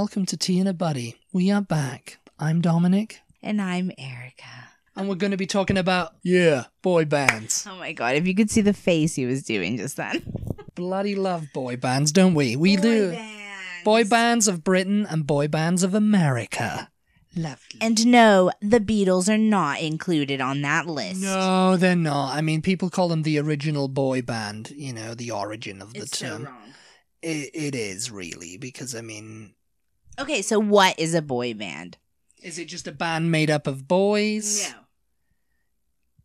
welcome to Tea and a Buddy. We are back. I'm Dominic, And I'm Erica. and we're going to be talking about, yeah, boy bands. Oh my god, if you could see the face he was doing just then. Bloody love boy bands, don't we? We do. Boy bands of Britain and boy bands of America. Lovely. And no, the Beatles are not included on that list. No, they're not. I mean, people call them the original boy band, you know, the origin of the It's so term. wrong. It, it is really, because, I mean, Okay, so what is a boy band? is it just a band made up of boys? No.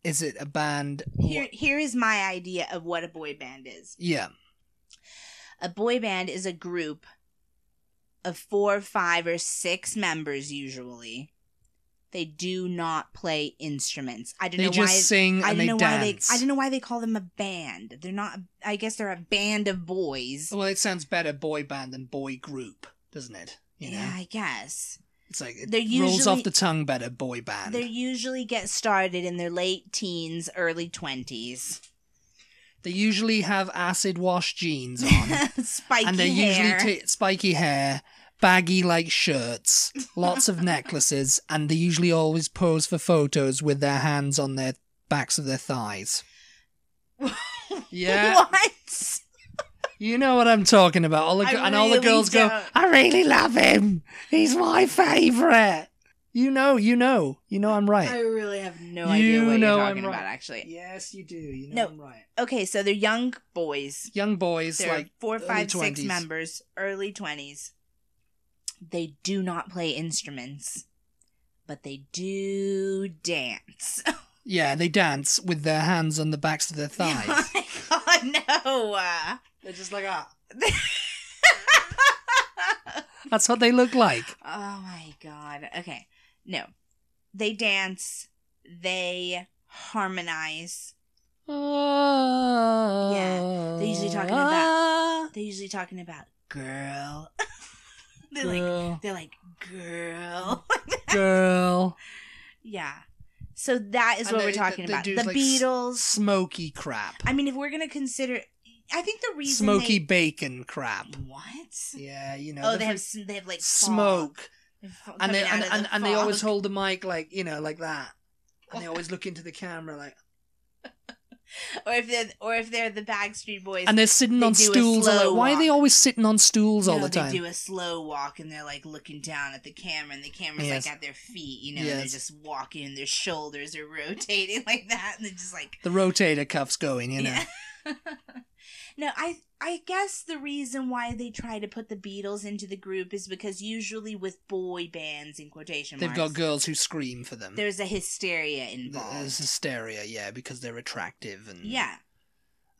Is it a band? Here, here is my idea of what a boy band is. Yeah. A boy band is a group of four, five, or six members usually. They do not play instruments. I don't They know just why. sing I don't they know why they. dance. I don't know why they call them a band. They're not. I guess they're a band of boys. Well, it sounds better boy band than boy group, doesn't it? You know, Yeah, I guess. it's like it They're rolls off the tongue better boy band. They usually get started in their late teens, early twenties. They usually have acid wash jeans on, Spiky and they hair. usually t- spiky hair, baggy like shirts, lots of necklaces, and they usually always pose for photos with their hands on their backs of their thighs. Yeah. What? You know what I'm talking about. All the, I and all the really girls go, don't. I really love him. He's my favorite. You know, you know, you know I'm right. I really have no You idea what know you're I'm talking right. about. Actually, Yes, you do. You know No. I'm right. okay. So they're young boys. Young boys, They're like four, early five, six 20s. members, early twenties. They do not play instruments, but they do dance. Yeah, they dance with their hands on the backs of their thighs. oh my god, no! Uh, They're just like ah. That's what they look like. Oh my god. Okay. No. They dance. They harmonize. Yeah, they're usually talking about- They're usually talking about girl. they're like girl, they're like girl. girl, yeah. So that is And what they- we're talking they about. The like, Beatles. smoky crap, I mean, if we're gonna consider, I think the reason smoky they- bacon crap. what? Yeah, you know. oh, the they have s- they have like smoke, and they and, and, the and they always hold the mic like you know like that, and they always look into the camera like, or if they're or if they're the Backstreet Boys. and they're sitting They on stools. like, why are they always sitting on stools all No, the time? They do a slow walk and they're like looking down at the camera, and the camera's Yes. like at their feet, you know, and they're just walking, and their shoulders are rotating like that, and they're just like, The rotator cuffs going, you know. Yeah. no, I I guess the reason why they try to put the Beatles into the group is because usually with boy bands in quotation marks, They've got girls who scream for them. there's a hysteria involved. There's hysteria, yeah, because they're attractive and yeah,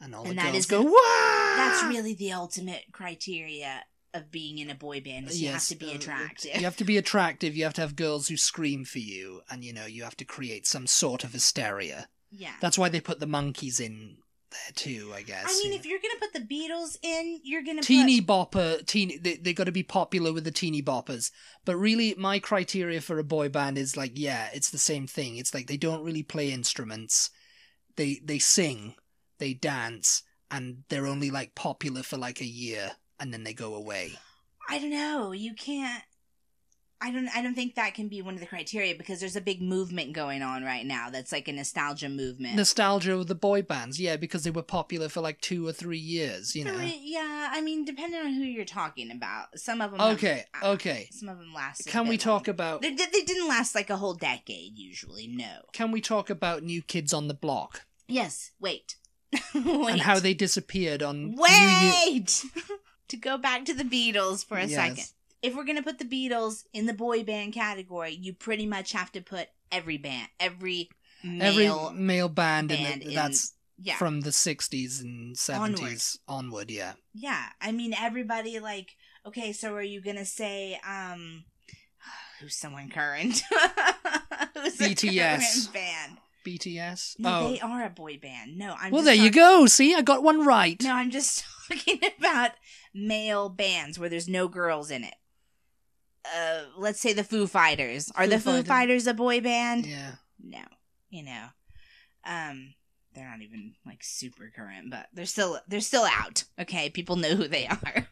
and all And the that girls is- go wow. that's really the ultimate criteria of being in a boy band is you have to be uh, attractive. You have to be attractive. You have to have girls who scream for you, and you know you have to create some sort of hysteria. yeah. That's why they put the Monkees in too, I guess. I mean, you if you're gonna put the Beatles in, you're gonna know. put teeny bopper, teeny, they they got to be popular with the teeny boppers. But really, my criteria for a boy band is like, yeah, it's the same thing. It's like they don't really play instruments. They they sing, they dance, and they're only like popular for like a year, and then they go away. I don't know. You can't. I don't. I don't think that can be one of the criteria because there's a big movement going on right now. That's like a nostalgia movement. nostalgia of the boy bands, yeah, because they were popular for like two or three years, you know. Yeah, I mean, depending on who you're talking about, some of them. Okay, have, okay. Some of them last. Can we talk about They, they didn't last like a whole decade. Usually, no. can we talk about New Kids on the Block Yes. Wait. and how they disappeared on Wait. to go back to the Beatles for a Yes. second. If we're gonna put the Beatles in the boy band category, you pretty much have to put every band, every male, Every male band, in band the, in- that's yeah, from the 60s and 70s onward, yeah. yeah. I mean, everybody like, okay, so are you gonna say, um, who's someone current? who's a BTS. current band? BTS? No, oh. they are a boy band. No, I'm well, there you go. See, I got one right. No, I'm just talking about male bands where there's no girls in it. Uh, let's say the Foo Fighters. Are Foo the Foo Fighters. Fighters a boy band? Yeah. No, you know, um, they're not even like super current, but they're still they're still out. Okay, people know who they are.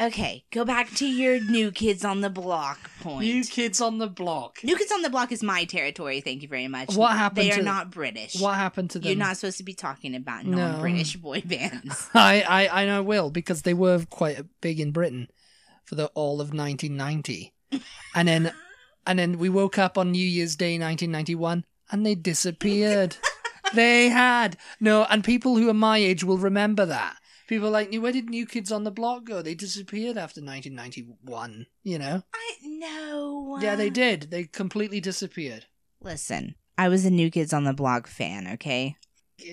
Okay, go back to your new kids on the block point. New Kids on the Block. New Kids on the Block is my territory. Thank you very much. What happened They are to- not British. What happened to them? You're not supposed to be talking about non-British boy bands. I, I, I know will because they were quite big in Britain for the all of 1990, and then and then we woke up on New Year's Day 1991 and they disappeared. they had no, and people who are my age will remember that. People are like, where did New Kids on the Block go? They disappeared after 1991. You know? I know. Uh. Yeah, they did. They completely disappeared. Listen, I was a New Kids on the Block fan. Okay,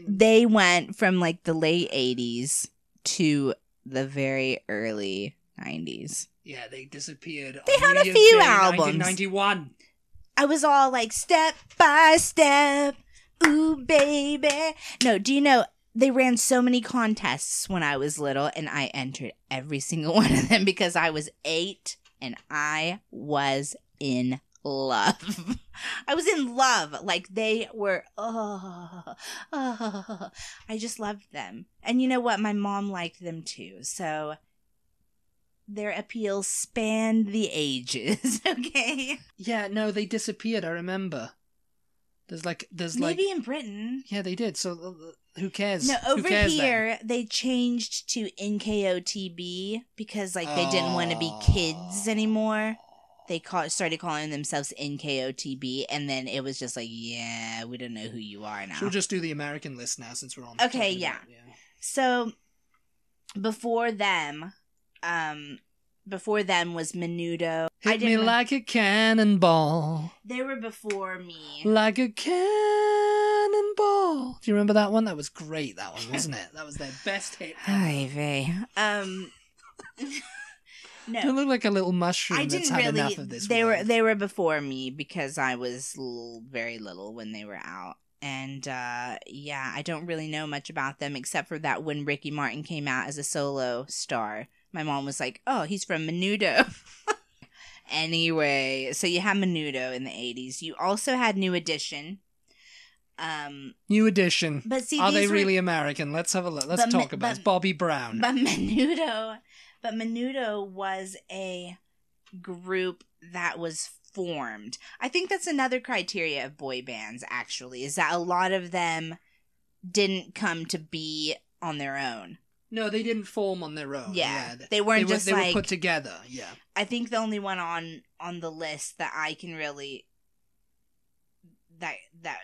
they went from like the late '80s to the very early '90s. Yeah, they disappeared. They had a few albums. 1991. I was all like step by step, ooh baby. No, do you know they ran so many contests when I was little, and I entered every single one of them because I was eight and I was in love. I was in love. Like they were. Oh, oh, I just loved them, and you know what? My mom liked them too. So. Their appeal spanned the ages, okay? Yeah, no, they disappeared. I remember. There's like, there's like, Maybe in Britain. yeah, they did. So uh, who cares? No, over cares then? here they changed to NKOTB because like they didn't want to be kids anymore. They call, started calling themselves NKOTB, and then it was just like, yeah, we don't know who you are now. Should we just do the American list now since we're on? Okay, yeah. about- yeah. So before them, um, before them was Menudo. I Hit me like a cannonball, they were before me. like a cannonball. Do you remember that one? That was great. That one, wasn't it? That was their best hit. Hi, Um, no. You look like a little mushroom I didn't had really. enough of this. they were they were before me because I was little, very little when they were out, and uh, yeah, I don't really know much about them except for that when Ricky Martin came out as a solo star, my mom was like, "Oh, he's from Menudo." anyway, so you had Menudo in the '80s. You also had New Edition. Um, New edition. but see, Are they were- really American? Let's have a look. Let's But talk me- about it. but- It's Bobby Brown. But Menudo, but Menudo was a group that was formed. I think that's another criteria of boy bands. Actually, is that a lot of them didn't come to be on their own. No, they didn't form on their own. Yeah, th- they weren't were, just they like- were put together. Yeah. I think the only one on on the list that I can really that that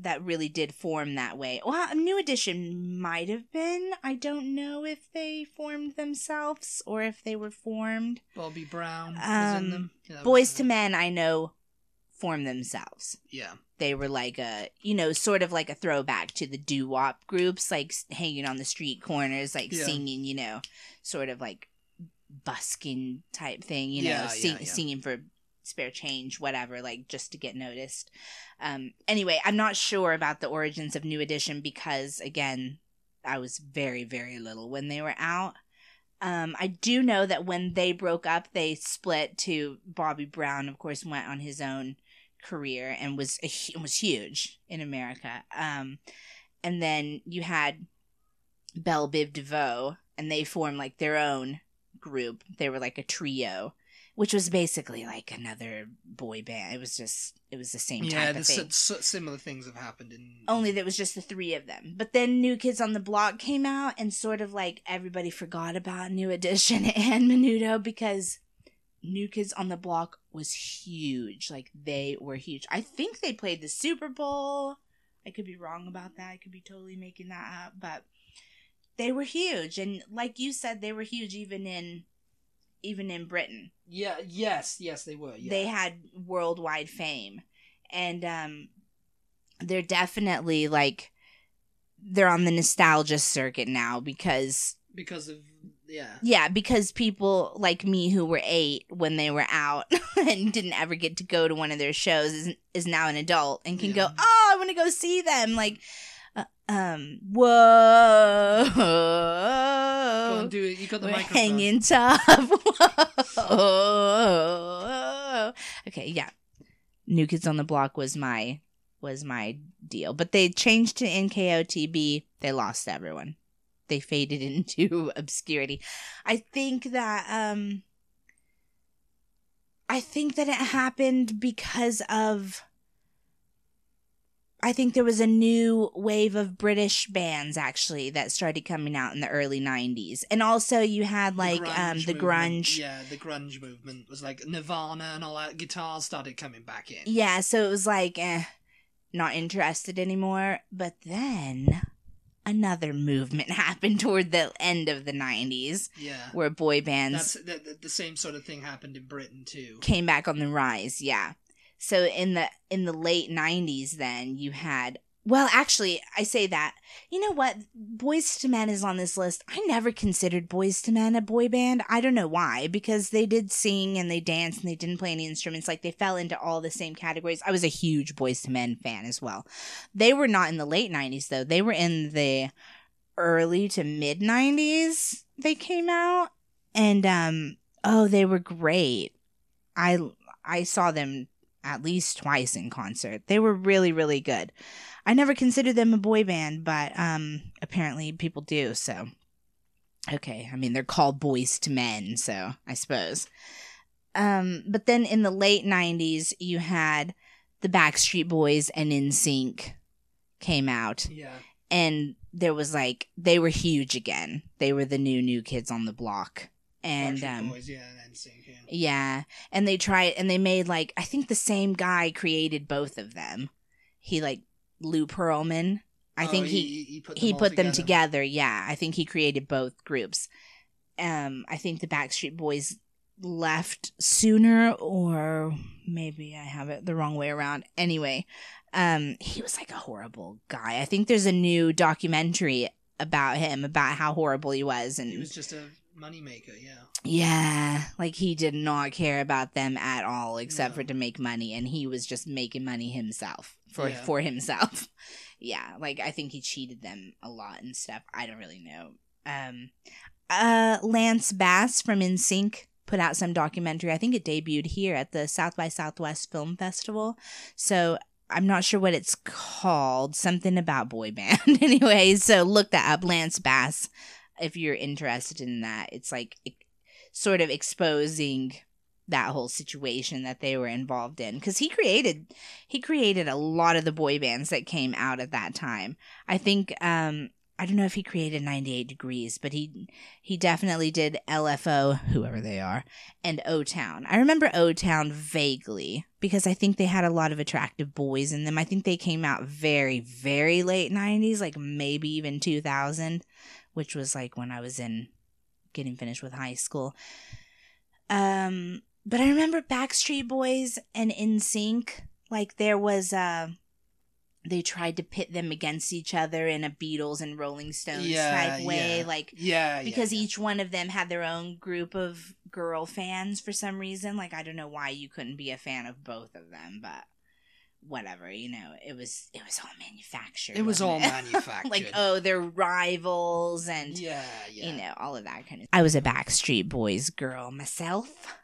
that really did form that way. Well, a New Edition might have been. I don't know if they formed themselves or if they were formed. Bobby Brown was Um, in them. Yeah, Boys was- to Men, I know, formed themselves. Yeah. They were like a, you know, sort of like a throwback to the doo wop groups, like hanging on the street corners, like Yeah. singing, you know, sort of like busking type thing, you know, Yeah, sing, yeah, yeah. singing for spare change, whatever, like just to get noticed. Um, anyway, I'm not sure about the origins of New Edition because, again, I was very, very little when they were out. Um, I do know that when they broke up, they split to Bobby Brown. Of course, went on his own career and was a, was huge in America. Um, and then you had Bell Biv DeVoe, and they formed like their own group. They were like a trio, which was basically like another boy band. It was just it was the same Yeah, type of thing. s- s- similar things have happened in. Only there was just the three of them. But then New Kids on the Block came out, and sort of like everybody forgot about New Edition and Menudo because New Kids on the Block was huge. Like they were huge. I think they played the Super Bowl. I could be wrong about that. I could be totally making that up, but they were huge. And like you said, they were huge even in even in Britain Yeah. Yes. Yes, they were. Yeah. they had worldwide fame and um they're definitely like they're on the nostalgia circuit now because because of yeah. yeah because people like me who were eight when they were out and didn't ever get to go to one of their shows is, is now an adult and can go oh i want to go see them like uh, um Go whoa on, do it. You got the we're microphone. hanging tough. Whoa. okay, yeah. New Kids on the Block was my was my deal, but they changed to NKOTB. They lost everyone. They faded into obscurity. I think that um I think that it happened because of I think there was a new wave of British bands actually that started coming out in the early 90s. And also you had like the um the grunge. Yeah, the grunge movement was like Nirvana and all that. Guitars started coming back in. Yeah, so it was like eh, not interested anymore. But then another movement happened toward the end of the 90s Yeah. where boy bands That's the, the, same sort of thing happened in Britain too. came back on the rise yeah so in the in the late 90s then you had well actually i say that. You know what? Boyz II Men is on this list. I never considered Boyz II Men a boy band. I don't know why because they did sing and they danced and they didn't play any instruments. Like they fell into all the same categories. I was a huge Boyz II Men fan as well. They were not in the late 90s though. They were in the early to mid 90s they came out. And um oh they were great. I i saw them at least twice in concert. They were really really good i never considered them a boy band but um apparently people do so okay i mean they're called Boyz II Men so i suppose um but then in the late 90s you had the backstreet boys and NSYNC came out Yeah. and there was like they were huge again. They were the new new kids on the block. And Backstreet um Boys, yeah, and NSYNC, yeah. yeah, and they tried and they made like I think the same guy created both of them. He like Lou Pearlman. I Oh, think he he put them, he put them together. Yeah, I think he created both groups. Um, I think the Backstreet Boys left sooner, or maybe I have it the wrong way around. Anyway, um, he was like a horrible guy. I think there's a new documentary about him about how horrible he was, and He was just a moneymaker, yeah. yeah, like he did not care about them at all, except No. for to make money, and he was just making money himself for Yeah. for himself. yeah, like I think he cheated them a lot and stuff. I don't really know. Um, uh, Lance Bass from NSYNC put out some documentary. I think it debuted here at the South by Southwest Film Festival. So I'm not sure what it's called. Something about boy band. anyway, so look that up. Lance Bass if you're interested in that. It's like e- sort of exposing that whole situation that they were involved in because he created he created a lot of the boy bands that came out at that time. I think um I don't know if he created 98 Degrees, but he he definitely did LFO, whoever they are, and O Town. I remember O Town vaguely because I think they had a lot of attractive boys in them. I think they came out very very late 90s, like maybe even 2000 which was like when I was in getting finished with high school. Um, but I remember Backstreet Boys and NSYNC. Like there was uh they tried to pit them against each other in a Beatles and Rolling Stones Yeah, type way, yeah. like Yeah, because yeah, each one of them had their own group of girl fans for some reason. Like I don't know why you couldn't be a fan of both of them, but whatever, you know, it was it was all manufactured. It was all wasn't manufactured. like oh, they're rivals and yeah, yeah. you know all of that kind of. I was a Backstreet Boys girl myself.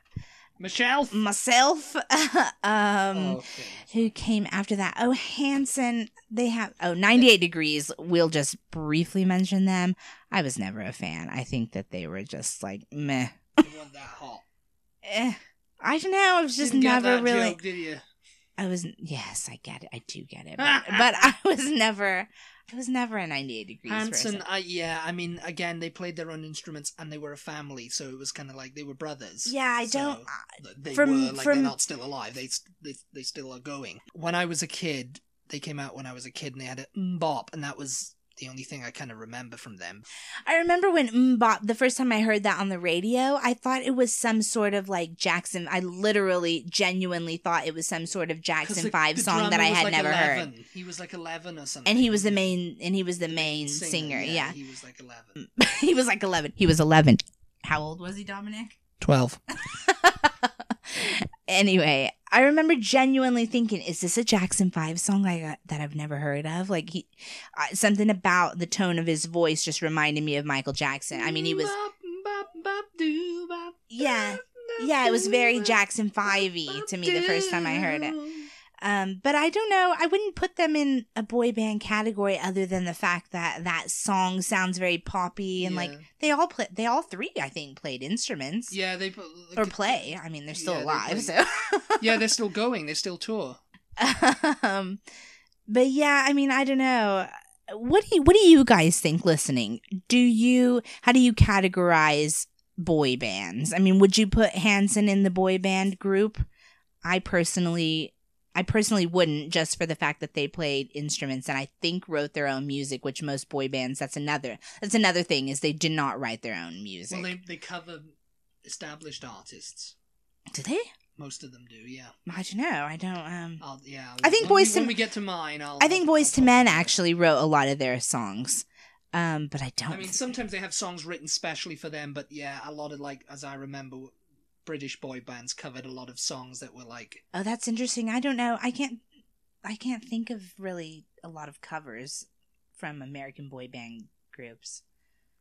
Michelle. Myself, um, okay. who came after that? Oh, Hanson. They have oh 98 degrees. We'll just briefly mention them. I was never a fan. I think that they were just like meh. That hot. Eh. I don't know. I was just Didn't never really. Joke, did you? I was yes, I get it. I do get it, but, but I was never. I was never a 98 degrees Hanson, person. I yeah, I mean, again, they played their own instruments and they were a family, so it was kind of like they were brothers. Yeah, I So, don't. Uh, uh, they from- were like from- they're not still alive. They, they they still are going. When I was a kid, they came out when I was a kid, and they had a bop, and that was the only thing I kind of remember from them. I remember when MMMBop, the first time I heard that on the radio, I thought it was some sort of like Jackson. I literally, genuinely thought it was some sort of Jackson the- Five the song that I had like never 11. heard. He was like eleven or something, And he was the main, and he was the main singer. singer. Yeah, he was like eleven. he was like eleven. He was eleven. How old was he, Dominic? Twelve. anyway, I remember genuinely thinking, "Is this a Jackson Five song like uh, that I've never heard of?" Like he, uh, something about the tone of his voice just reminded me of Michael Jackson. I mean, he was, yeah, yeah, it was very Jackson Five-y to me the first time I heard it. Um, but I don't know. I wouldn't put them in a boy band category other than the fact that that song sounds very poppy and like they all play. They all three, I think, played instruments Yeah, they put or play. I mean, they're still Yeah, they alive, play. so. Yeah, they're still going. They still tour. um, but yeah, I mean, I don't know. What do you What do you guys think? Listening, do you? How do you categorize boy bands? I mean, would you put Hanson in the boy band group? I personally. I personally wouldn't just for the fact that they played instruments and I think wrote their own music, which most boy bands that's another that's another thing is they did not write their own music. Well, they they cover established artists. do they? Most of them do. Yeah. I don't know. I don't um I'll, yeah. I think we- Boyz II- When we get to mine, I'll. I think Boyz II Men actually wrote a lot of their songs. Um, but I don't. I mean, sometimes they have songs written specially for them, but yeah, a lot of like, as I remember, British boy bands covered a lot of songs that were like, oh, that's interesting. I don't know. I can't. I can't think of really a lot of covers from American boy band groups.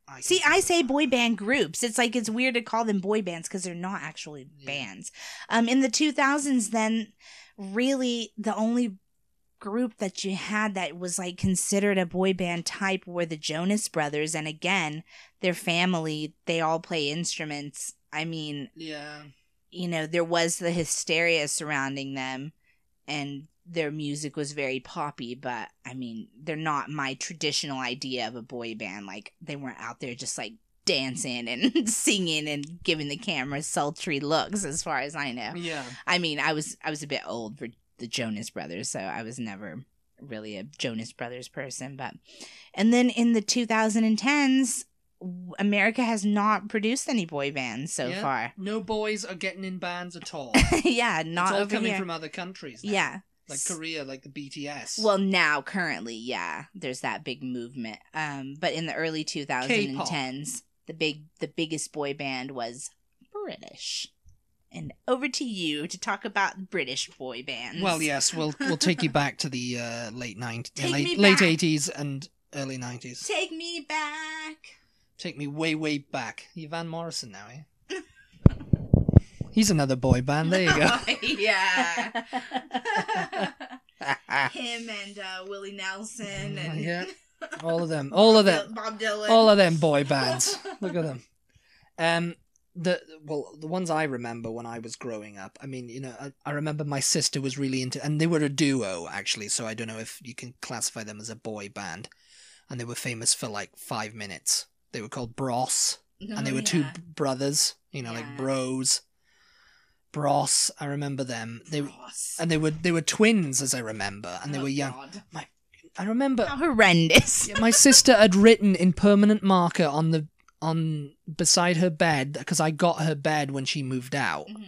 I See, I say boy band groups. It's like it's weird to call them boy bands because they're not actually Yeah. bands. Um, in the 2000s, then really the only group that you had that was like considered a boy band type were the Jonas Brothers, and again, their family they all play instruments. I mean, yeah, you know, there was the hysteria surrounding them and their music was very poppy, but I mean, they're not my traditional idea of a boy band. Like, they weren't out there just like dancing and singing and giving the camera sultry looks, as far as I know. yeah. I mean, I was I was a bit old for the Jonas Brothers, so I was never really a Jonas Brothers person. But and then in the 2010s, w- America has not produced any boy bands so Yeah. far. No boys are getting in bands at all. yeah, not it's all coming here. from other countries. now. yeah. like Korea, like the BTS. Well, now currently, yeah, there's that big movement. Um, but in the early 2010s, the big the biggest boy band was British. And over to you to talk about British boy bands. well, yes, we'll we'll take you back to the uh, late nineties, Take late late eighties and early nineties. Take me back. Take me way way back. You Van Morrison now, eh? He's another boy band. There you go. yeah. Him and uh, Willie Nelson and yeah, all of them, all of them, Bob Dylan. all of them boy bands. Look at them. Um, the well, the ones I remember when I was growing up. I mean, you know, I, I remember my sister was really into, and they were a duo actually. So I don't know if you can classify them as a boy band, and they were famous for like five minutes. They were called Bros, and they were two brothers. You know, Yeah. like bros. Bros, I remember them. They Ross. and they were they were twins, as I remember, and they Oh, were young. God. I remember How horrendous. my sister had written in permanent marker on the on beside her bed because I got her bed when she moved out. Mhm.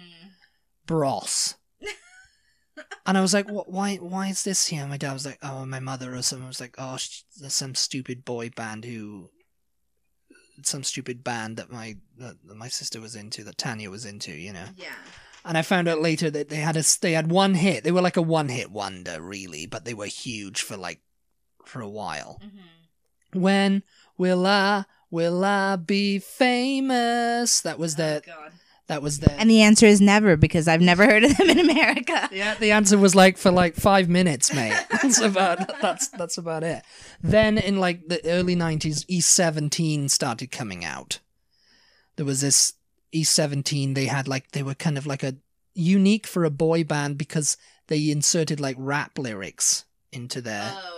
Bros. and I was like, what, why why is this here? My dad was like, oh, my mother or someone was like, oh, sh- there's some stupid boy band who, some stupid band that my that my sister was into, that Tanya was into, you know. Yeah. And I found out later that they had a they had one hit. They were like a one hit wonder, really, but they were huge for like for a while. Mm-hmm. When will I will I be famous? That was their Oh, God. That was their And the answer is never because I've never heard of them in America. Yeah, the answer was like for like five minutes, mate. that's about that's that's about it. Then in like the early nineties, E seventeen started coming out. There was this E seventeen. They had like they were kind of like a unique for a boy band because they inserted like rap lyrics into their Oh yeah.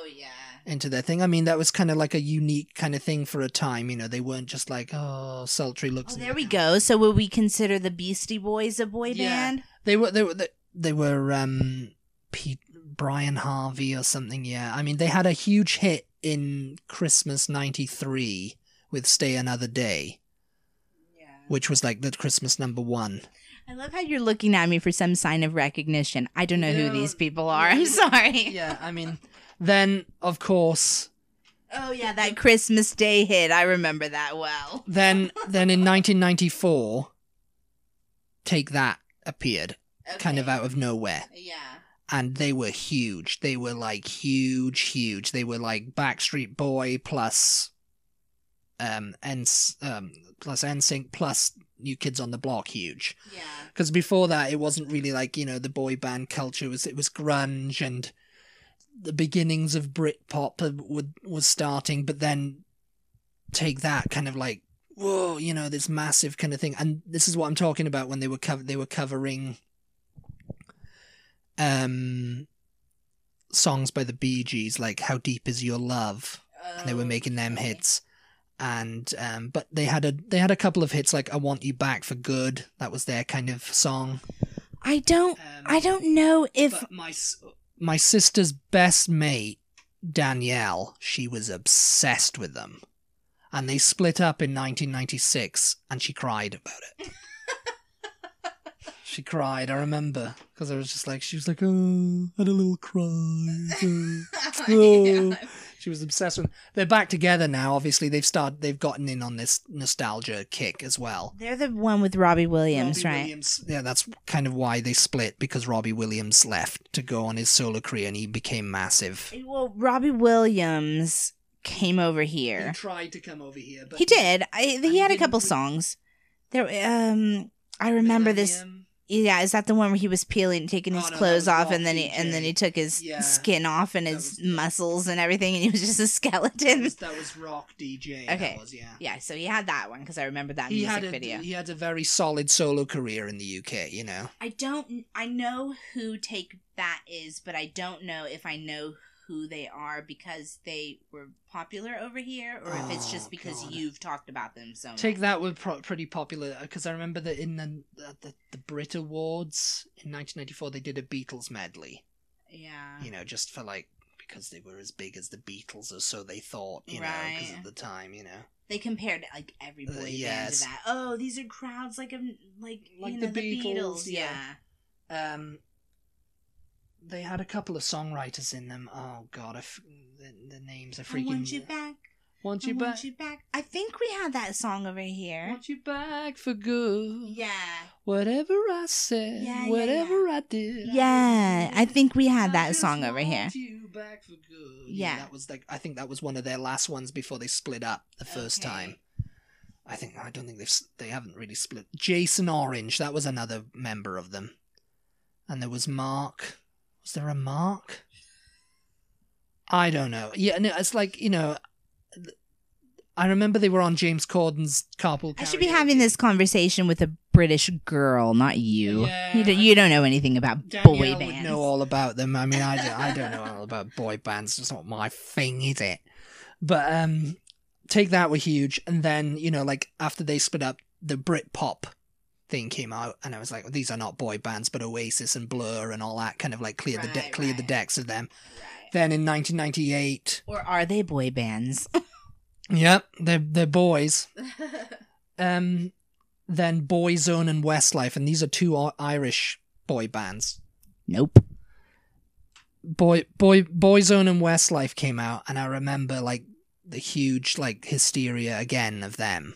Into their thing. I mean, that was kind of like a unique kind of thing for a time. You know, they weren't just like oh sultry looks. Oh, there we go. So would we consider the Beastie Boys a boy Yeah. band? They were they were they, they were um Pete Brian Harvey or something. Yeah, I mean they had a huge hit in Christmas '93 with "Stay Another Day," Yeah. which was like the Christmas number one. I love how you're looking at me for some sign of recognition. I don't know Yeah. who these people are. I'm sorry. Yeah, I mean, then of course, Oh yeah, that Christmas Day hit. I remember that well. then then in 1994, "Take That" appeared kind of out of nowhere. Yeah. and they were huge. They were like huge, huge. They were like Backstreet Boy plus um, and um plus NSYNC plus New Kids on the Block huge. Yeah. Because before that, it wasn't really like you know the boy band culture. Was it was grunge and the beginnings of Britpop would was starting, but then take that kind of like whoa, you know, this massive kind of thing. And this is what I'm talking about when they were they were covering um songs by the Bee Gees, like "How Deep Is Your Love," and they were making them Okay. hits. And um, but they had a they had a couple of hits like "I Want You Back for Good." That was their kind of song. I don't. Um, I don't know if. my my sister's best mate Danielle, she was obsessed with them, and they split up in 1996, and she cried about it. she cried. I remember because I was just like, she was like, oh, had a little cry. oh." Oh. She was obsessed with. They're back together now. Obviously, they've started. They've gotten in on this nostalgia kick as well. They're the one with Robbie Williams, Robbie right? Williams, yeah, that's kind of why they split because Robbie Williams left to go on his solo career and he became massive. Well, Robbie Williams came over here. tried to come over here, but He did. I, he he had a couple songs. There, um, I remember this. Yeah, is that the one where he was peeling, taking Oh, his no, clothes off, and then he and then he took his Yeah. skin off and his was- muscles and everything, and he was just a skeleton. That was, that was Rock DJ. that Okay. was, yeah. yeah, so he had that one because I remember that He music had a video. he had a very solid solo career in the UK. You know, I don't. I know who Take That is, but I don't know if I know who they are because they were popular over here, or if it's Oh, just because God. you've talked about them so much. Take That were pro- pretty popular because I remember that in the, the the Brit Awards in 1994 they did a Beatles medley. Yeah. You know, just for like because they were as big as the Beatles or so they thought. You know, because Right. at the time, you know. They compared like every boy Uh, band yes. to that. Oh, these are crowds like um, like Like you the the, Beatles, Beatles. yeah. Yeah. Um, they had a couple of songwriters in them. Oh God, I f- the, the names are freaking. I want you back. Want I you want back. you back. I think we had that song over here. Want you back for good. Yeah. Whatever I said, Yeah, yeah, whatever I did. Yeah, I think we had I that song over here. want you back for good. Yeah. that was like I think that was one of their last ones before they split up the first Okay. time. I think I don't think they've they haven't really split. Jason Orange, that was another member of them, and there was Mark. Was there a Mark? I don't know. Yeah, no, it's like you know. I remember they were on James Corden's Carpool. I should be having this conversation with a British girl, not you. Yeah, you, don't, you don't know anything about Danielle boy would bands. know all about them. I mean, I, do, I don't know all about boy bands. It's not my thing, is it? But um, take that were huge, and then you know, like after they split up, the Britpop thing came out, and I was like, these are not boy bands, but Oasis and Blur and all that kind of like clear the de- Right, clear the decks of them. Right. Then in 1998, Or are they boy bands? yep, they're they're boys. Um, then Boyzone and Westlife, and these are two Irish boy bands. nope. boy boy boyzone and westlife came out and i remember like the huge like hysteria again of them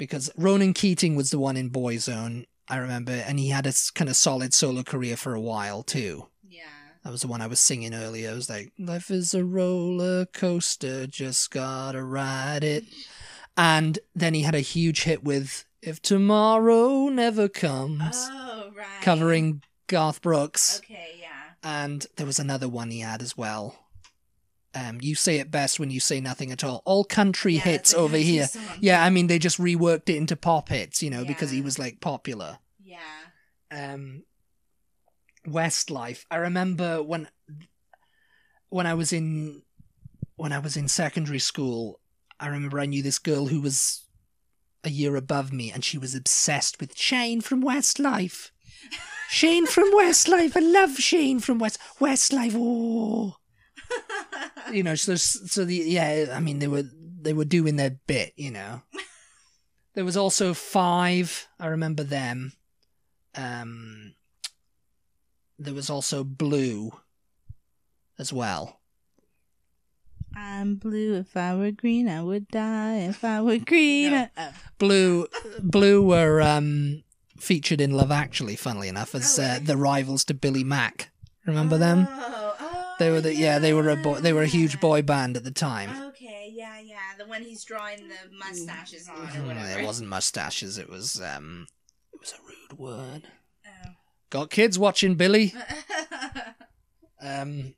because ronan keating was the one in boyzone i remember and he had a kind of solid solo career for a while too Yeah. that was the one i was singing earlier I was like life is a roller coaster just gotta ride it and then he had a huge hit with if tomorrow never comes Oh, right. covering garth brooks Okay, yeah. and there was another one he had as well. Um, you say it best when you say nothing at all. All country Yeah, hits over here. song. Yeah, I mean they just reworked it into pop hits, you know, because he was like popular. Yeah. Um, Westlife. I remember when when I was in when I was in secondary school. I remember I knew this girl who was a year above me, and she was obsessed with Shane from Westlife. Shane from Westlife. I love Shane from West Westlife. Oh, you know. So so the yeah. I mean, they were they were doing their bit. You know. There was also five. I remember them. Um. There was also Blue. As well. I'm blue. If I were green, I would die. If I were green, No. I- oh. Blue, Blue were um featured in Love Actually. Funnily enough, as Oh, uh, the rivals to Billy Mack. Remember them? Oh, oh, They were the yeah, they were a boy, they were a huge boy band at the time. Okay, yeah, yeah. The one he's drawing the mustaches on or Mm, whatever. It wasn't mustaches. It was um, it was a rude word. Oh. Got kids watching Billy. Um,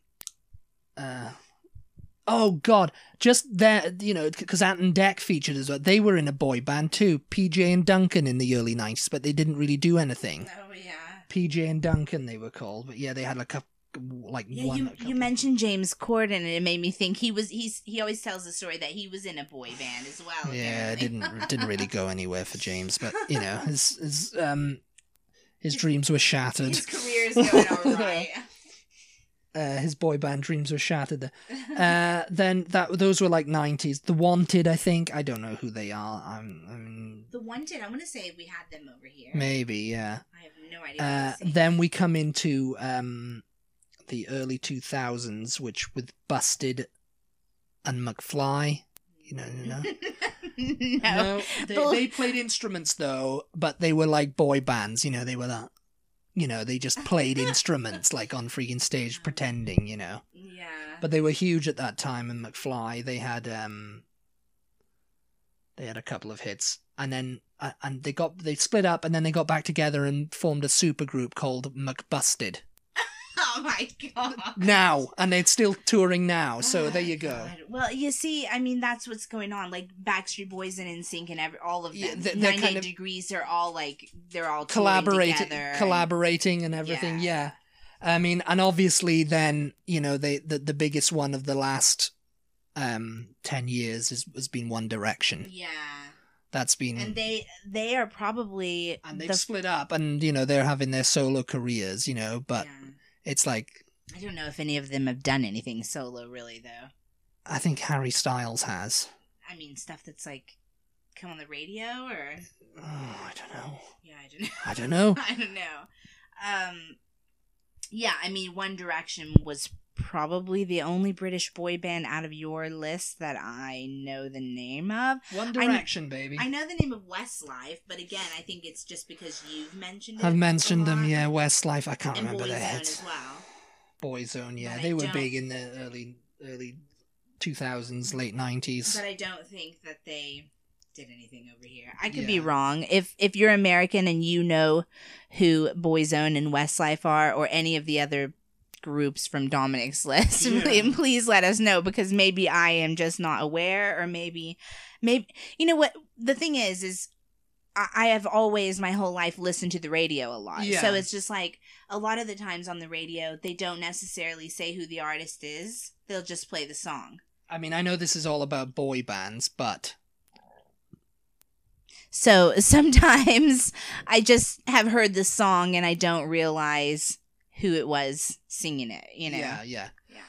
uh, oh God, just there, you know, because Ant and Dec featured as well. They were in a boy band too, PJ and Duncan in the early nineties, but they didn't really do anything. oh yeah. PJ and Duncan, they were called, but yeah, they had like a like Yeah, one. you you mentioned James Corden, and it made me think he was he's he always tells the story that he was in a boy band as well. Yeah, it didn't didn't really go anywhere for James, but you know, his his um his dreams were shattered. His career is going all right. Uh, his boy band dreams were shattered. Uh, then that those were like nineties. The Wanted, I think. I don't know who they are. I'm, I mean, the Wanted. I want to say we had them over here. maybe yeah. I have no idea. Uh, what then we come into um the early two thousands, which with Busted and McFly. You know, you know. no. they, they played instruments though, but they were like boy bands. You know, they were that. You know, they just played instruments like on freaking stage, pretending. You know, Yeah. but they were huge at that time. And McFly, they had um, they had a couple of hits, and then uh, and they got they split up, and then they got back together and formed a super group called McBusted. oh my god. Now, and they're still touring now. So Oh there you go. God. Well, you see, I mean, that's what's going on. Like Backstreet Boys and NSYNC and every, all of them. Yeah, they- they're kind of- Degrees. They're all like they're all collaborating together. collaborating and everything yeah. i mean and obviously then you know they the, the biggest one of the last um 10 years has, has been one direction Yeah, that's been and they they are probably and they've the split up and you know they're having their solo careers you know but yeah. It's like I don't know if any of them have done anything solo, really, though. i think harry styles has I mean, stuff that's like come on the radio, or oh, i don't know yeah, I don't know. i don't know I don't know. Um, yeah, I mean, One Direction was probably the only British boy band out of your list that I know the name of. one I direction baby I know the name of Westlife, but again, I think it's just because you've mentioned it. i've mentioned them yeah westlife i can't and remember their Boyzone heads as well. boyzone yeah But I they were big in the early early 2000s late 90s But I don't think that they did anything over here. I could be wrong. If if you're American and you know who Boyzone and Westlife are, or any of the other groups from Dominic's list, Yeah. please let us know because maybe I am just not aware, or maybe, maybe you know what the thing is is. I have always my whole life listened to the radio a lot. Yeah. So it's just like a lot of the times on the radio, they don't necessarily say who the artist is. They'll just play the song. I mean, I know this is all about boy bands, but So sometimes I just have heard the song and I don't realize who it was singing it, you know. yeah, yeah, Yeah.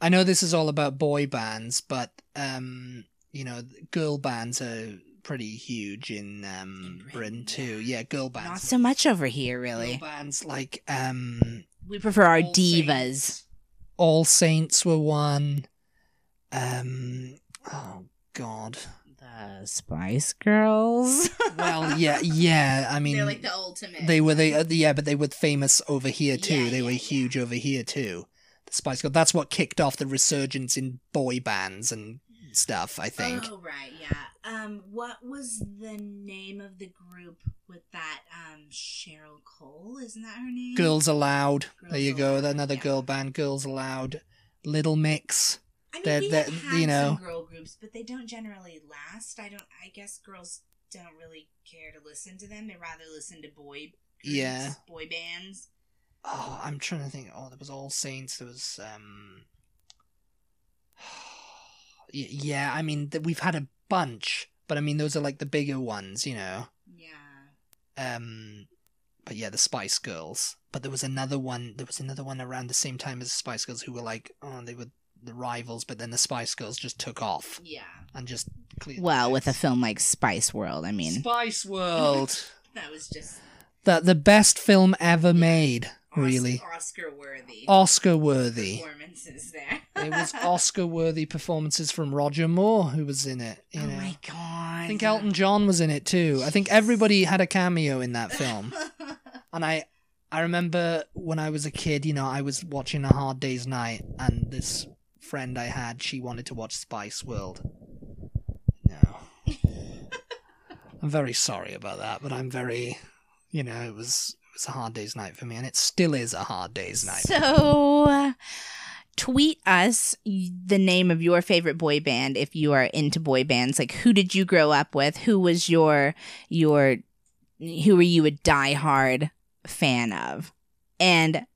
I know this is all about boy bands, but um, you know, girl bands are pretty huge in um In Britain, Britain too. yeah. Yeah, girl bands. Not so much over here, Girl really. bands like um, We prefer our All divas. Saints. All Saints were one. Um, oh God. The Spice Girls. Well, yeah, yeah. I mean, They're like the ultimate. They were they uh, yeah, but they were famous over here too. Yeah, they were yeah, huge over here too. The Spice Girls. That's what kicked off the resurgence in boy bands and stuff. I think. Oh right, yeah. Um, what was the name of the group with that um Cheryl Cole? Isn't that her name? Girls Aloud. there Girls you go. Aloud, Another yeah. girl band. Girls Aloud. Little Mix. I mean, that- we that, have had you know- some girl groups, but they don't generally last. I don't. I guess girls don't really care to listen to them. They rather listen to boy. Groups, Yeah. Boy bands. Oh, I'm trying to think. Oh, there was All Saints. There was um. Yeah, I mean we've had a bunch, but I mean those are like the bigger ones, you know. Yeah. Um, but yeah, the Spice Girls. But there was another one. There was another one around the same time as the Spice Girls who were like, oh, they were the rivals. But then the Spice Girls just took off Yeah. and just cleared. Well, with a film like Spice World, I mean, Spice World, that was just the the best film ever made. Really, Oscar worthy Oscar worthy. performances there. It was Oscar worthy performances from Roger Moore who was in it. You oh know. my god! I think Elton John was in it too. I think everybody had a cameo in that film. and I I remember when I was a kid, you know, I was watching A Hard Day's Night, and this friend I had, she wanted to watch Spice World. No. I'm very sorry about that, but I'm very, you know, it was it was a hard day's night for me, and it still is a hard day's night. So, uh, tweet us the name of your favorite boy band if you are into boy bands. Like, who did you grow up with? Who was your your who were you a diehard fan of? And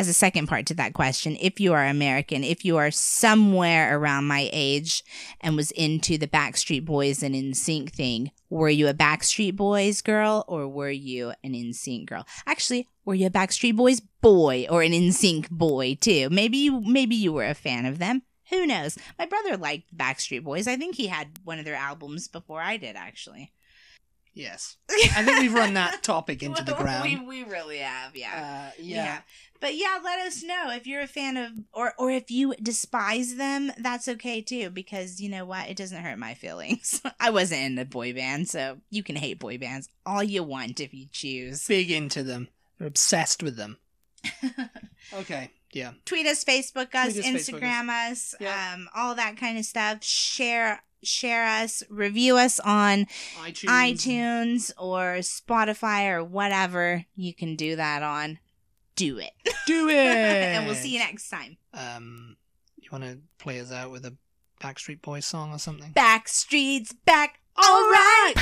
as a second part to that question, if you are American, if you are somewhere around my age and was into the Backstreet Boys and NSYNC thing, were you a Backstreet Boys girl or were you an NSYNC girl? Actually, were you a Backstreet Boys boy or an NSYNC boy too? Maybe you maybe you were a fan of them. Who knows? My brother liked Backstreet Boys. I think he had one of their albums before I did actually. Yes. I think we've run that topic into the ground. we, we really have, yeah. Uh, yeah. have. But yeah, let us know if you're a fan of or or if you despise them, that's okay too because you know what? It doesn't hurt my feelings. I wasn't in a boy band, so you can hate boy bands all you want if you choose. Big into them. We're obsessed with them. Okay. Yeah. Tweet us, Facebook us, Tweet us, Instagram us, Yeah. um all that kind of stuff. Share share us, review us on iTunes. iTunes or Spotify or whatever you can do that on. Do it. Do it. and we'll see you next time. Um, you want to play us out with a Backstreet Boys song or something? Backstreet's back. All right.